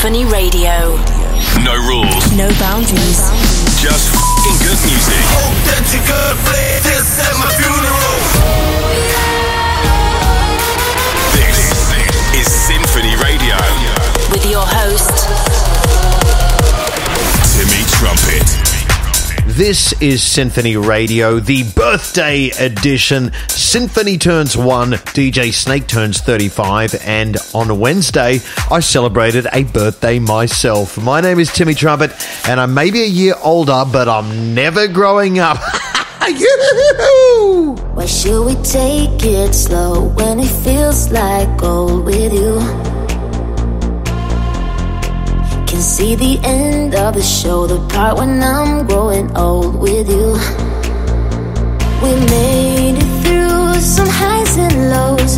Sinphony Radio. No rules. No boundaries. This is Sinphony Radio, the birthday edition. Sinphony turns one, DJ Snake turns 35, and on Wednesday, I celebrated a birthday myself. My name is Timmy Trumpet, and I'm maybe a year older, but I'm never growing up. Why should we take it slow when it feels like gold with you? See the end of the show, the part when I'm growing old with you. We made it through some highs and lows.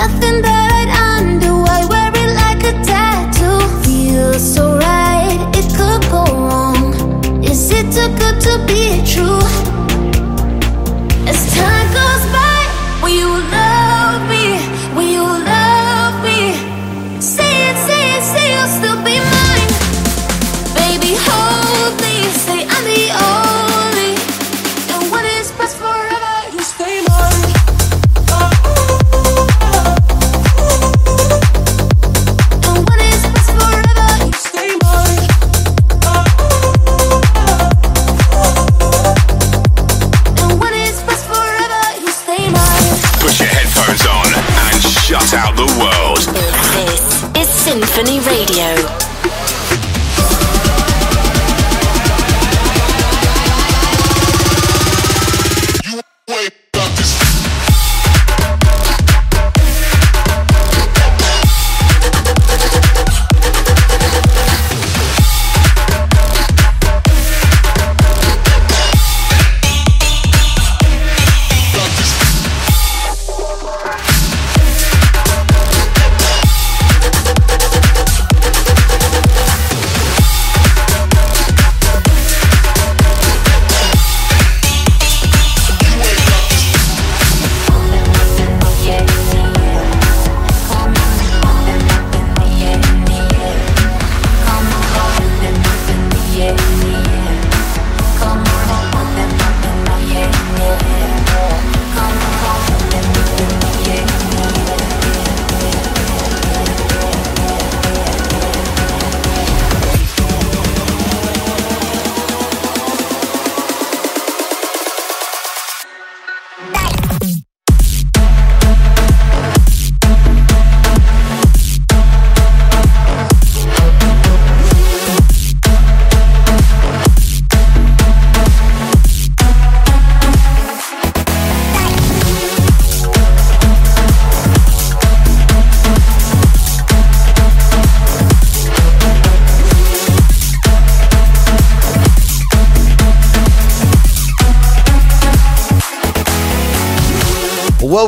Nothing that I'd. I wear it like a tattoo. Feels so right, it could go wrong. Is it too good to be true? As time goes by, Sinphony Radio.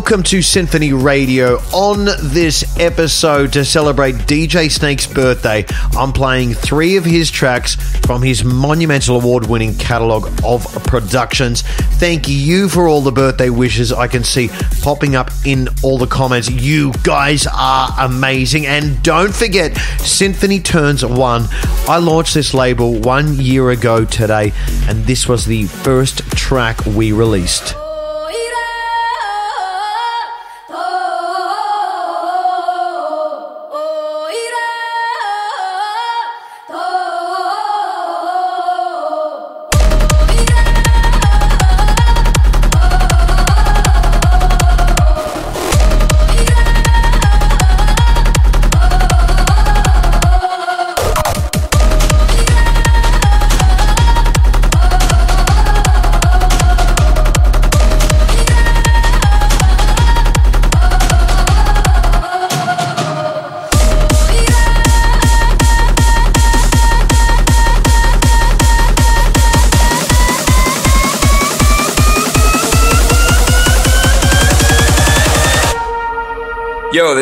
Welcome to Sinphony Radio. On this episode, to celebrate DJ Snake's birthday, I'm playing three of his tracks from his monumental award winning catalogue of productions. Thank you for all the birthday wishes I can see popping up in all the comments. You guys are amazing. And don't forget, Sinphony Turns One. I launched this label one year ago today, and this was the first track we released.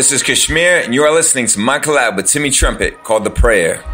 This is KSHMR, and you are listening to my collab with Timmy Trumpet called The Prayer.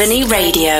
Sinphony Radio.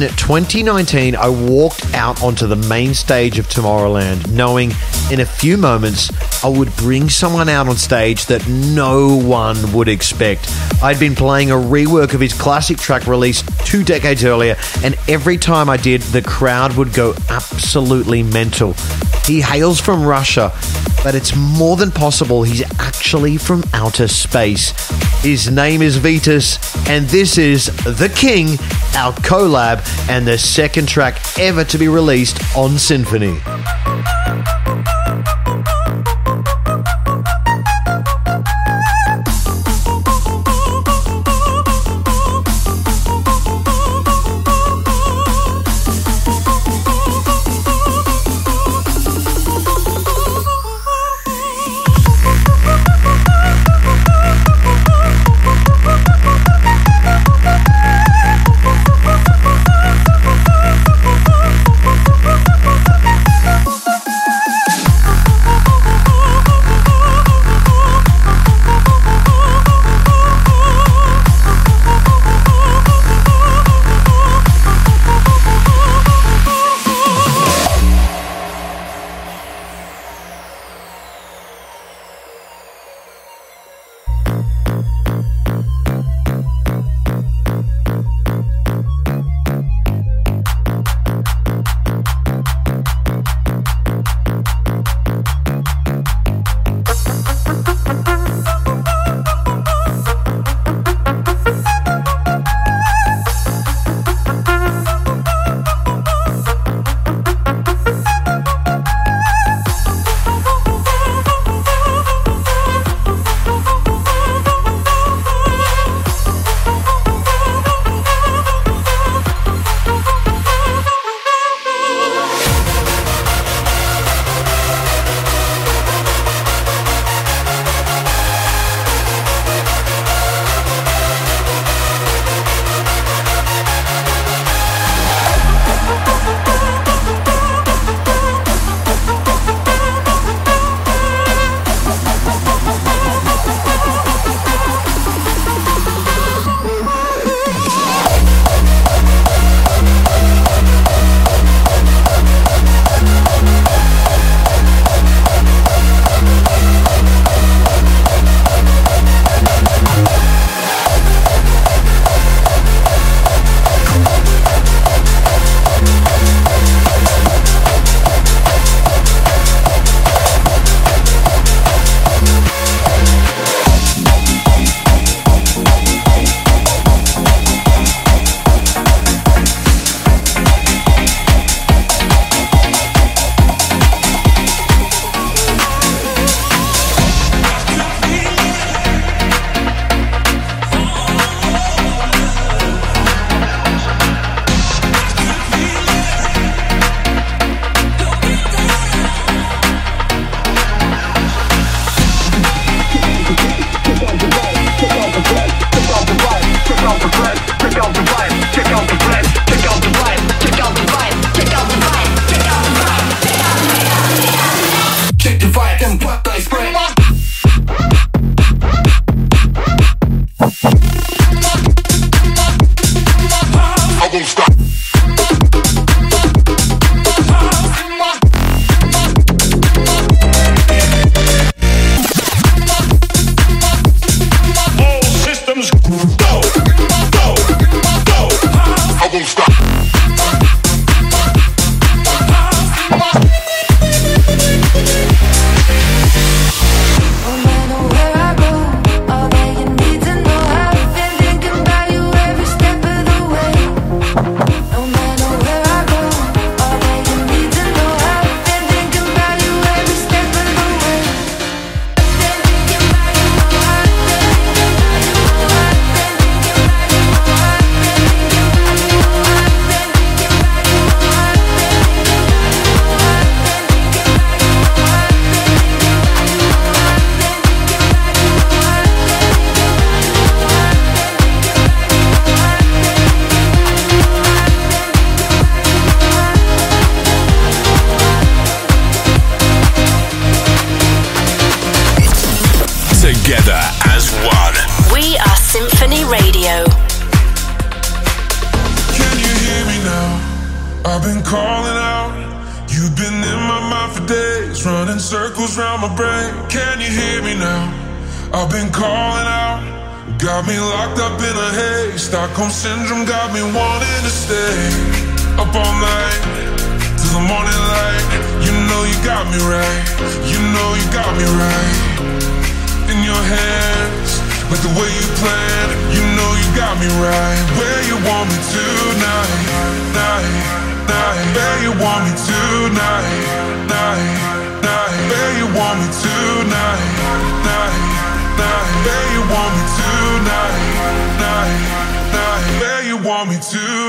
In 2019, I walked out onto the main stage of Tomorrowland knowing in a few moments I would bring someone out on stage that no one would expect. I'd been playing a rework of his classic track released two decades earlier, and every time I did, the crowd would go absolutely mental. He hails from Russia, but it's more than possible he's actually from outer space. His name is Vitas, and this is The King, our collab, and the second track ever to be released on Sinphony.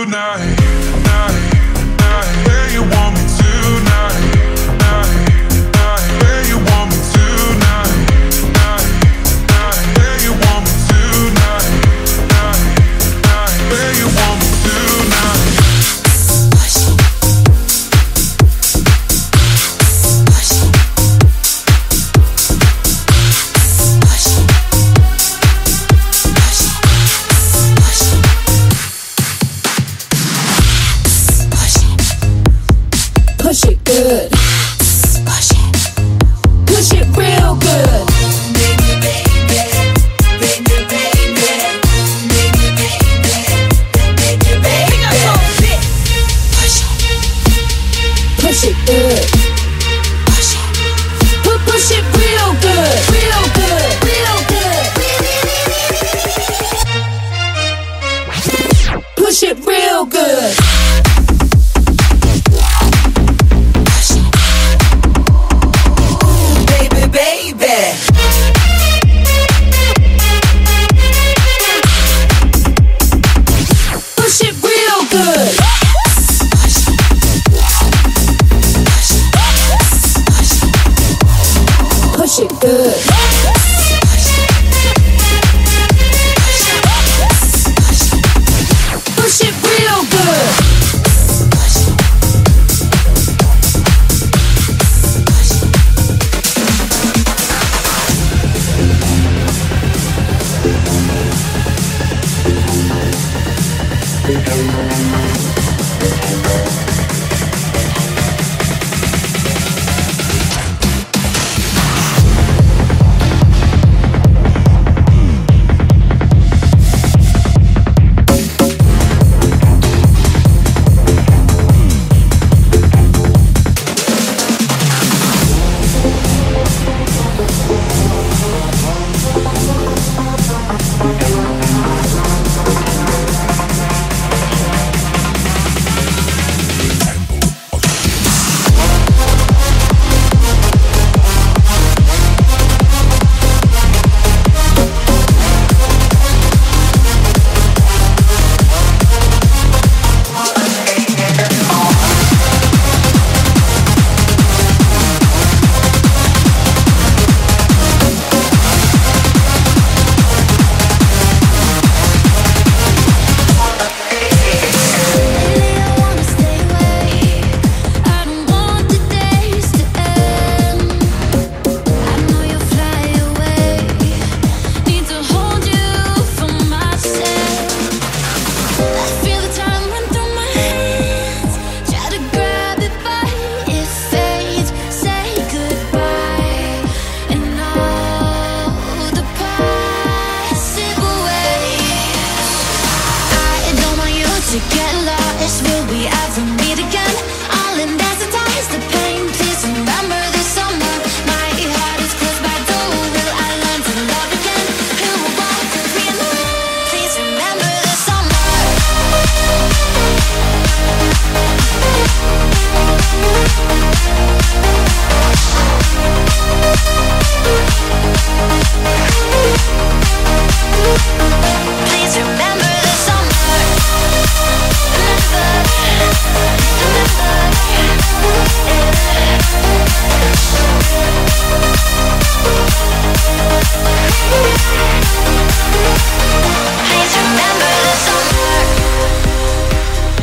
Tonight, night, night. You want me tonight,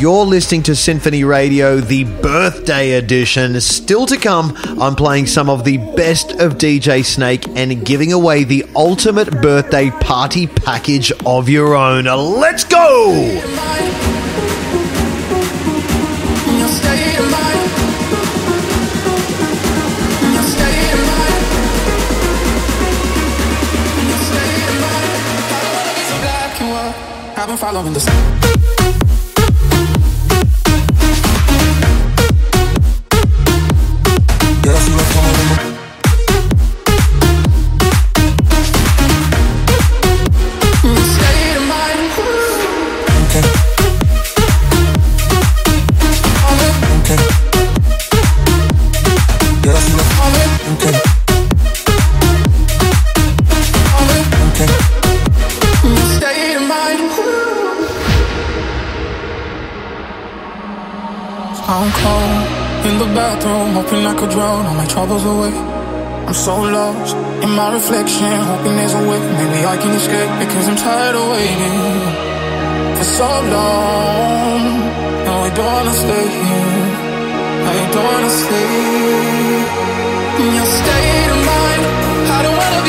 You're listening to Sinphony Radio, the birthday edition. Still to come, I'm playing some of the best of DJ Snake and giving away the ultimate birthday party package of your own. Let's go! Following the troubles away. I'm so lost in my reflection, hoping there's a way. Maybe I can escape because I'm tired of waiting for so long. No, I don't wanna stay here. I don't wanna stay. In your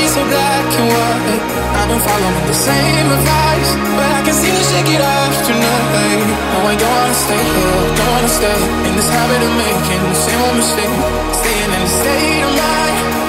so black and white. I've been following the same advice, but I can seem to shake it off tonight. No, I don't wanna stay here. Don't wanna stay in this habit of making the same old mistake. Stay of mind,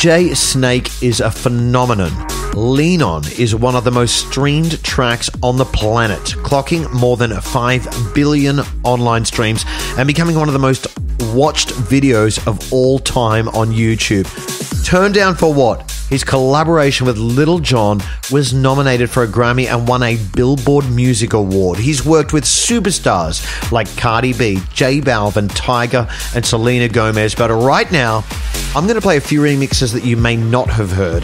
DJ Snake is a phenomenon. Lean On is one of the most streamed tracks on the planet, clocking more than 5 billion online streams and becoming one of the most watched videos of all time on YouTube. Turn down for what? His collaboration with Lil Jon was nominated for a Grammy and won a Billboard Music Award. He's worked with superstars like Cardi B, J Balvin, Tyga, and Selena Gomez. But right now, I'm going to play a few remixes that you may not have heard.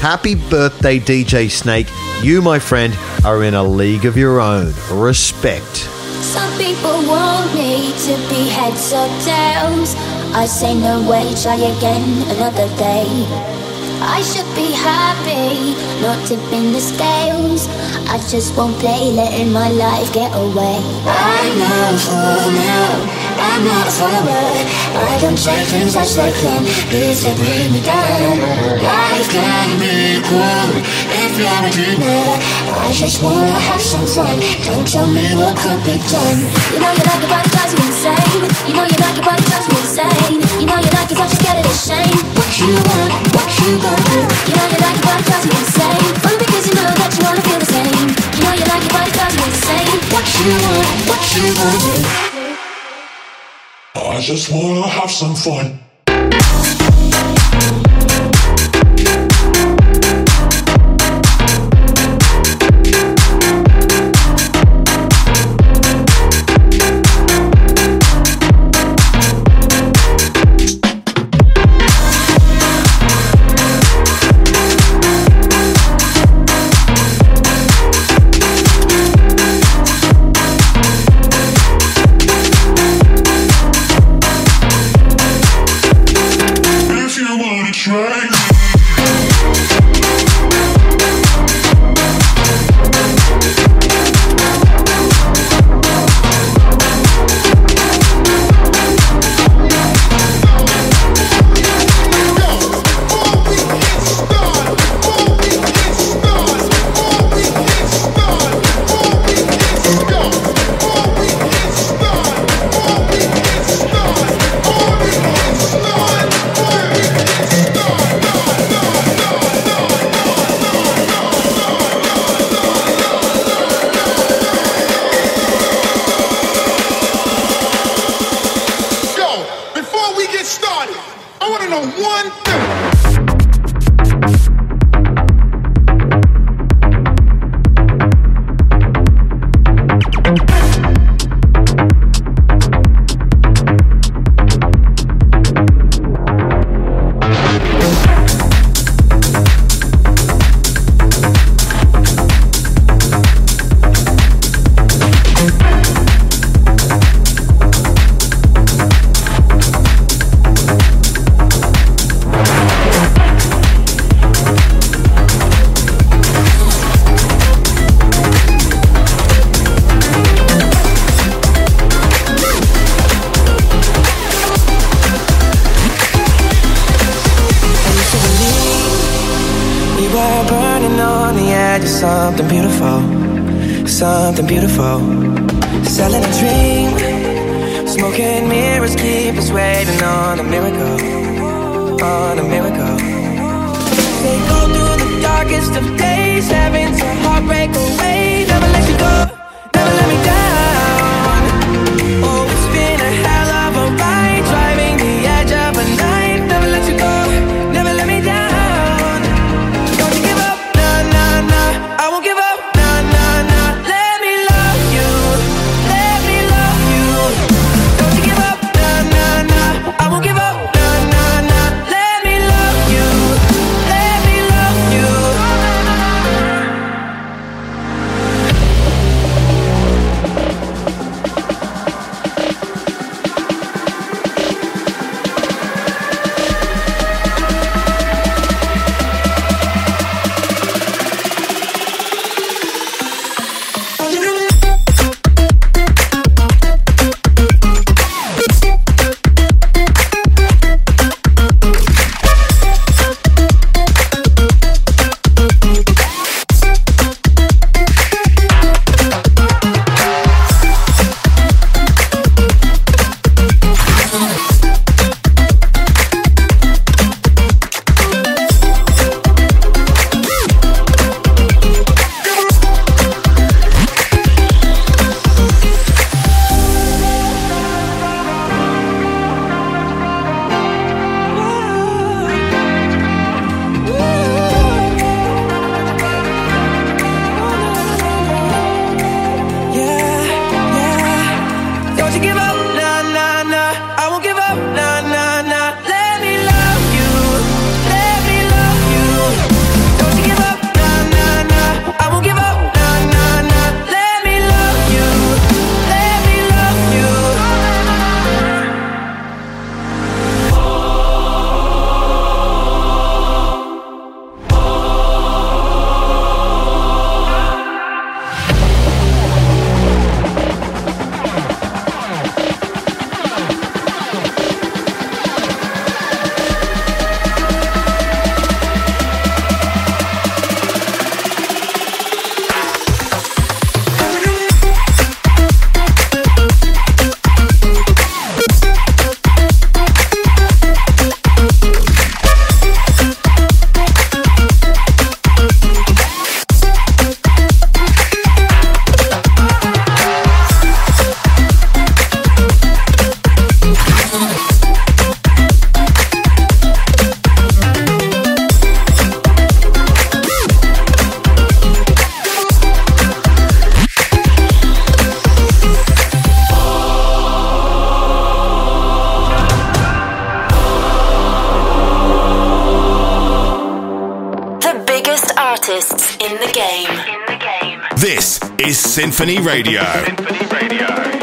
Happy birthday, DJ Snake. You, my friend, are in a league of your own. Respect. Some people want me to be heads or tails. I say no way, try again another day. I should be happy, not tipping the scales. I just won't play, letting my life get away. I'm not for now. I'm not forward. I don't say things as they come if they bring me down. Life can be cool if you're a dreamer. I just wanna have some fun. Don't tell me what could be done. You know you like but it drives you insane. You know you like but it drives you insane. You know you like it, but you scared of the shame. What you want, I just wanna have some fun. beautiful. Is Sinphony Radio. Sinphony Radio.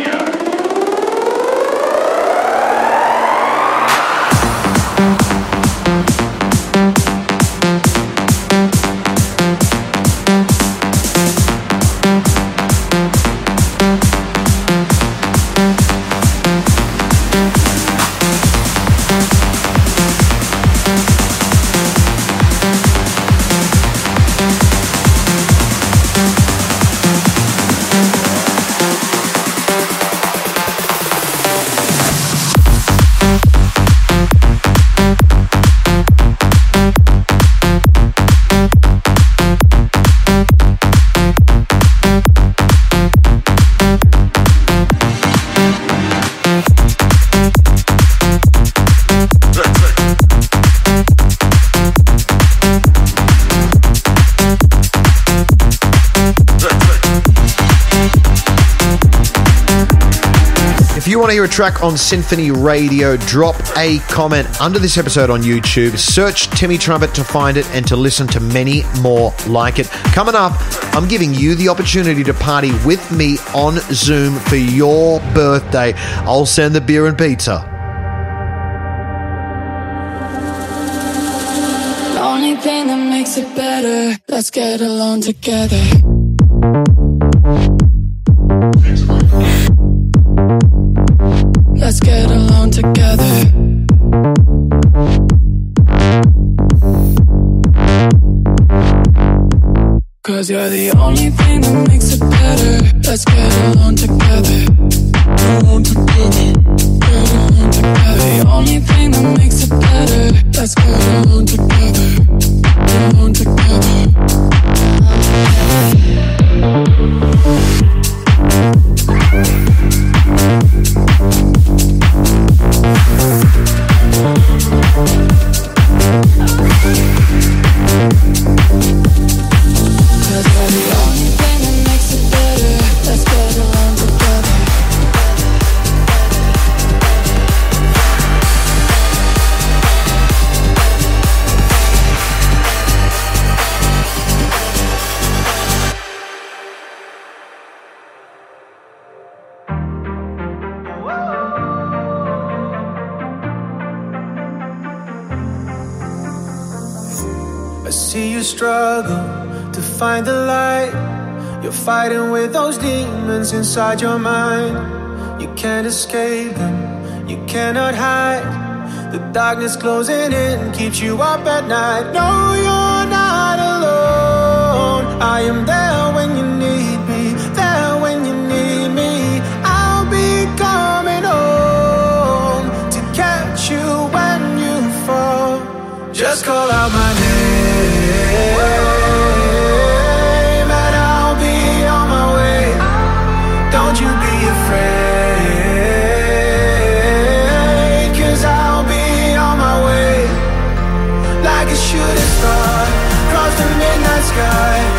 To hear a track on Sinphony Radio, drop a comment under this episode on YouTube. Search Timmy Trumpet to find it and to listen to many more like it. Coming up, I'm giving you the opportunity to party with me on Zoom for your birthday. I'll send the beer and pizza. Only thing that makes it better, let's get along together. Cause you're the only thing that makes it better. Let's get along together. The only thing that makes it better. Let's get along together. Inside your mind. You can't escape them, you cannot hide. The darkness closing in keeps you up at night. No, you're not alone. I am there when you need me, there when you need me. I'll be coming home to catch you when you fall. Just call out my name star across the midnight sky.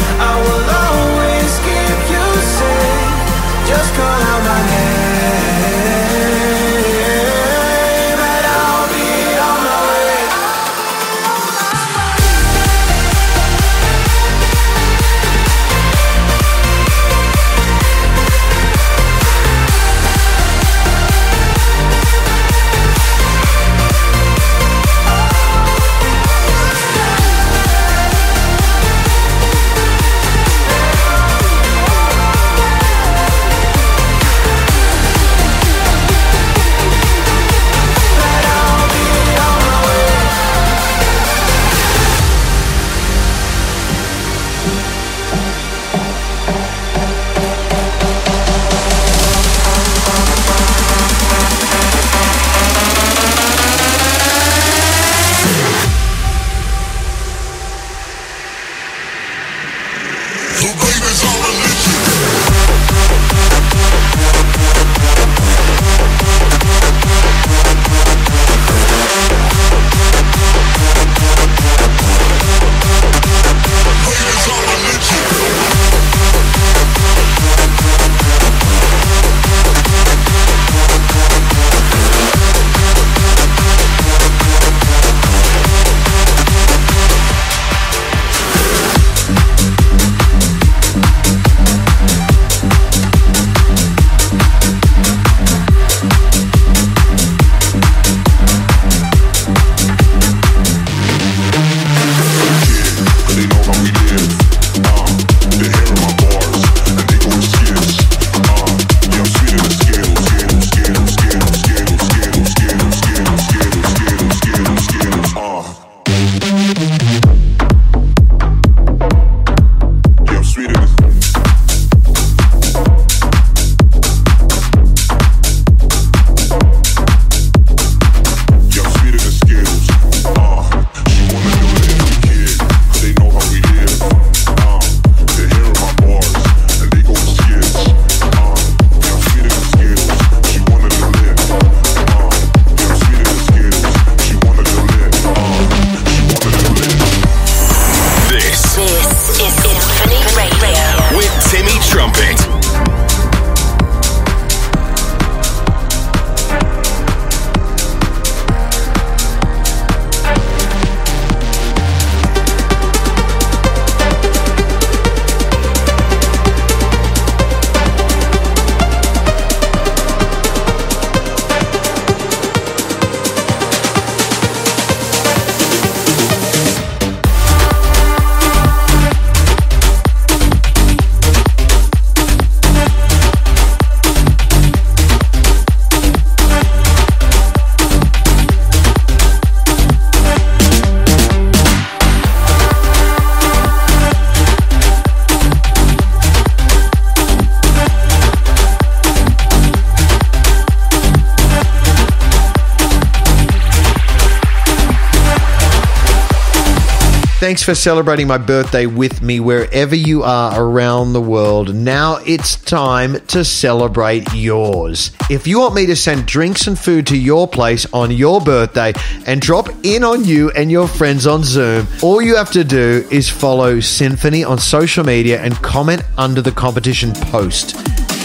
Thanks for celebrating my birthday with me wherever you are around the world. Now it's time to celebrate yours. If you want me to send drinks and food to your place on your birthday and drop in on you and your friends on Zoom, all you have to do is follow Sinphony on social media and comment under the competition post.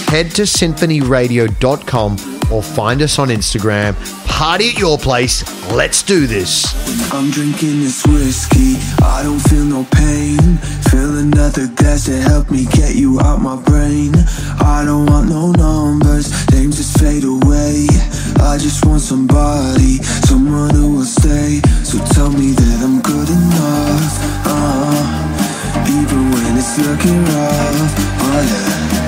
Head to sinphonyradio.com or find us on Instagram. Party at your place. Let's do this. I'm drinking this whiskey, I don't feel no pain. Another glass to help me get you out my brain. I don't want no numbers, names just fade away. I just want somebody, someone who will stay. So tell me that I'm good enough. Uh, even when it's looking rough. Oh yeah.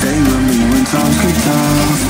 Stay with me when times get tough.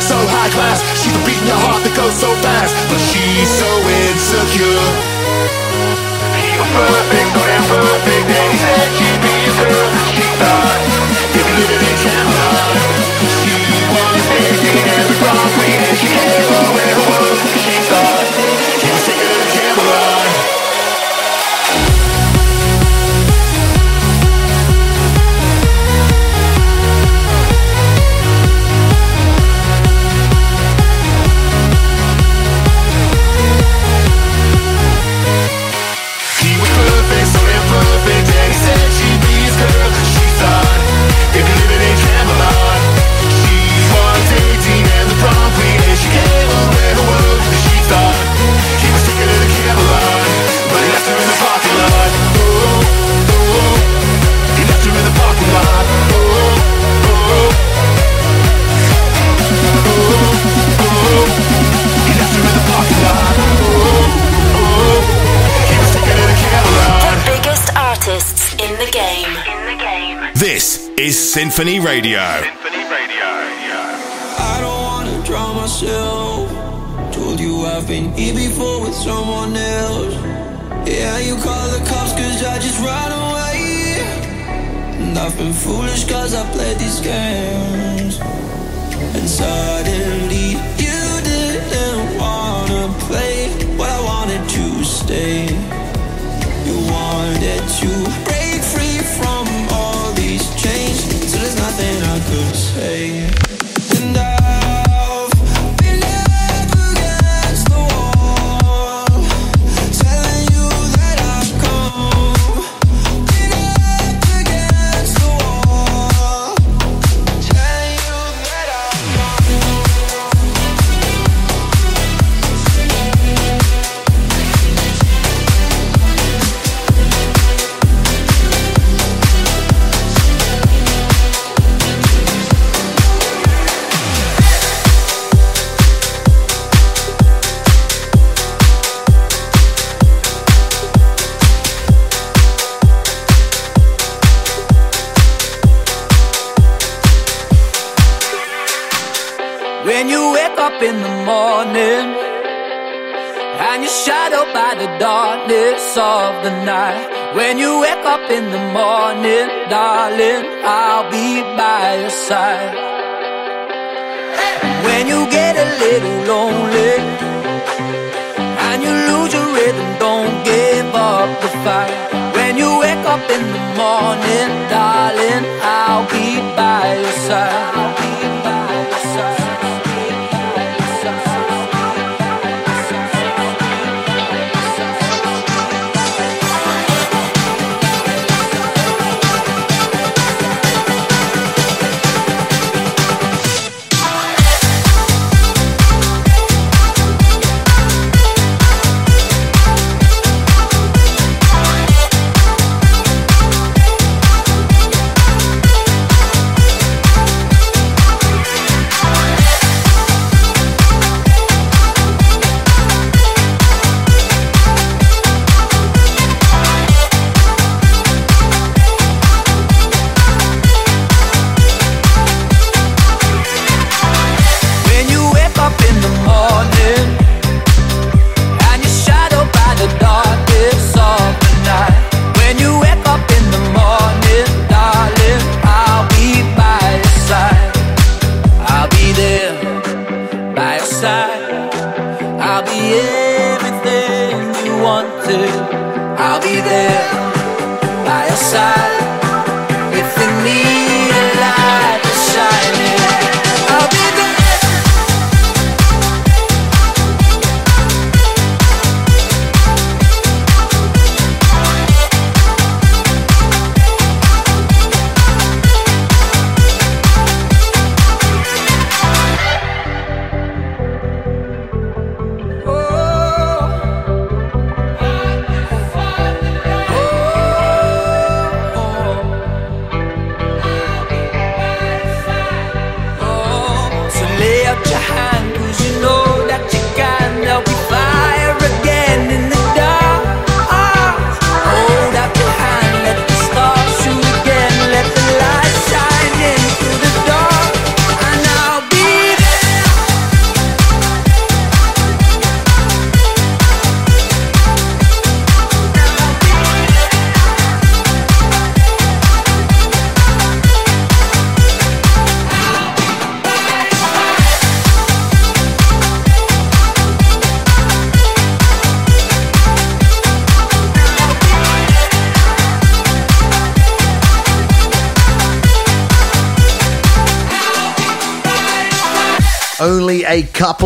so high class. She's the beat in your heart that goes so fast, but she's so insecure. You're perfect. Sinphony Radio. Sinphony Radio. I don't wanna myself. Told you I've been here before with someone else. Yeah, you call the cops cause I just ran away. And I've been foolish cause I played this game.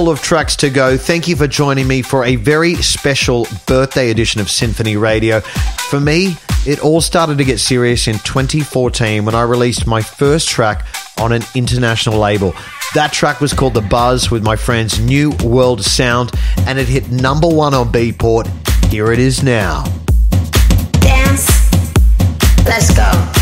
Couple of tracks to go. Thank you for joining me for a very special birthday edition of Sinphony Radio. For me, it all started to get serious in 2014 when I released my first track on an international label. That track was called The Buzz with my friends New World Sound, and it hit number one on Beatport. Here it is now. Dance. Let's go.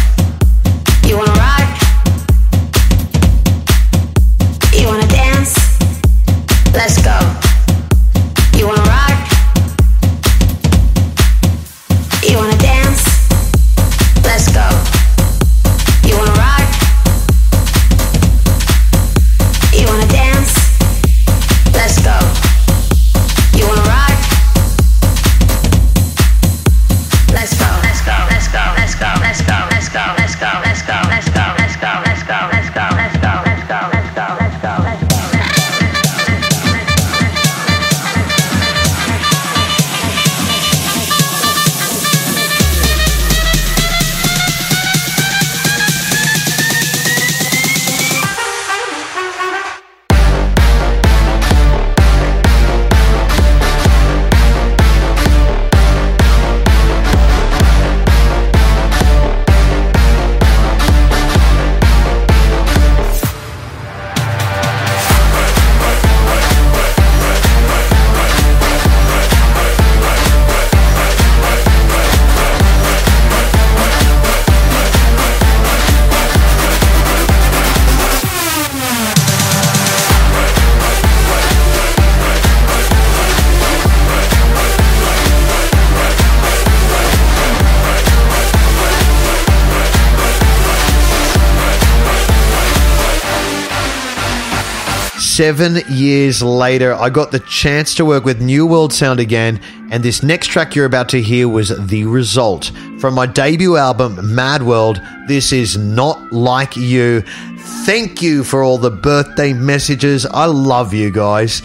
Seven years later, I got the chance to work with New World Sound again, and this next track you're about to hear was The Result. From my debut album, Mad World, this is Not Like You. Thank you for all the birthday messages. I love you guys.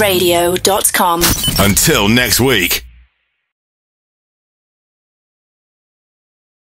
sinphonyradio.com. Until next week.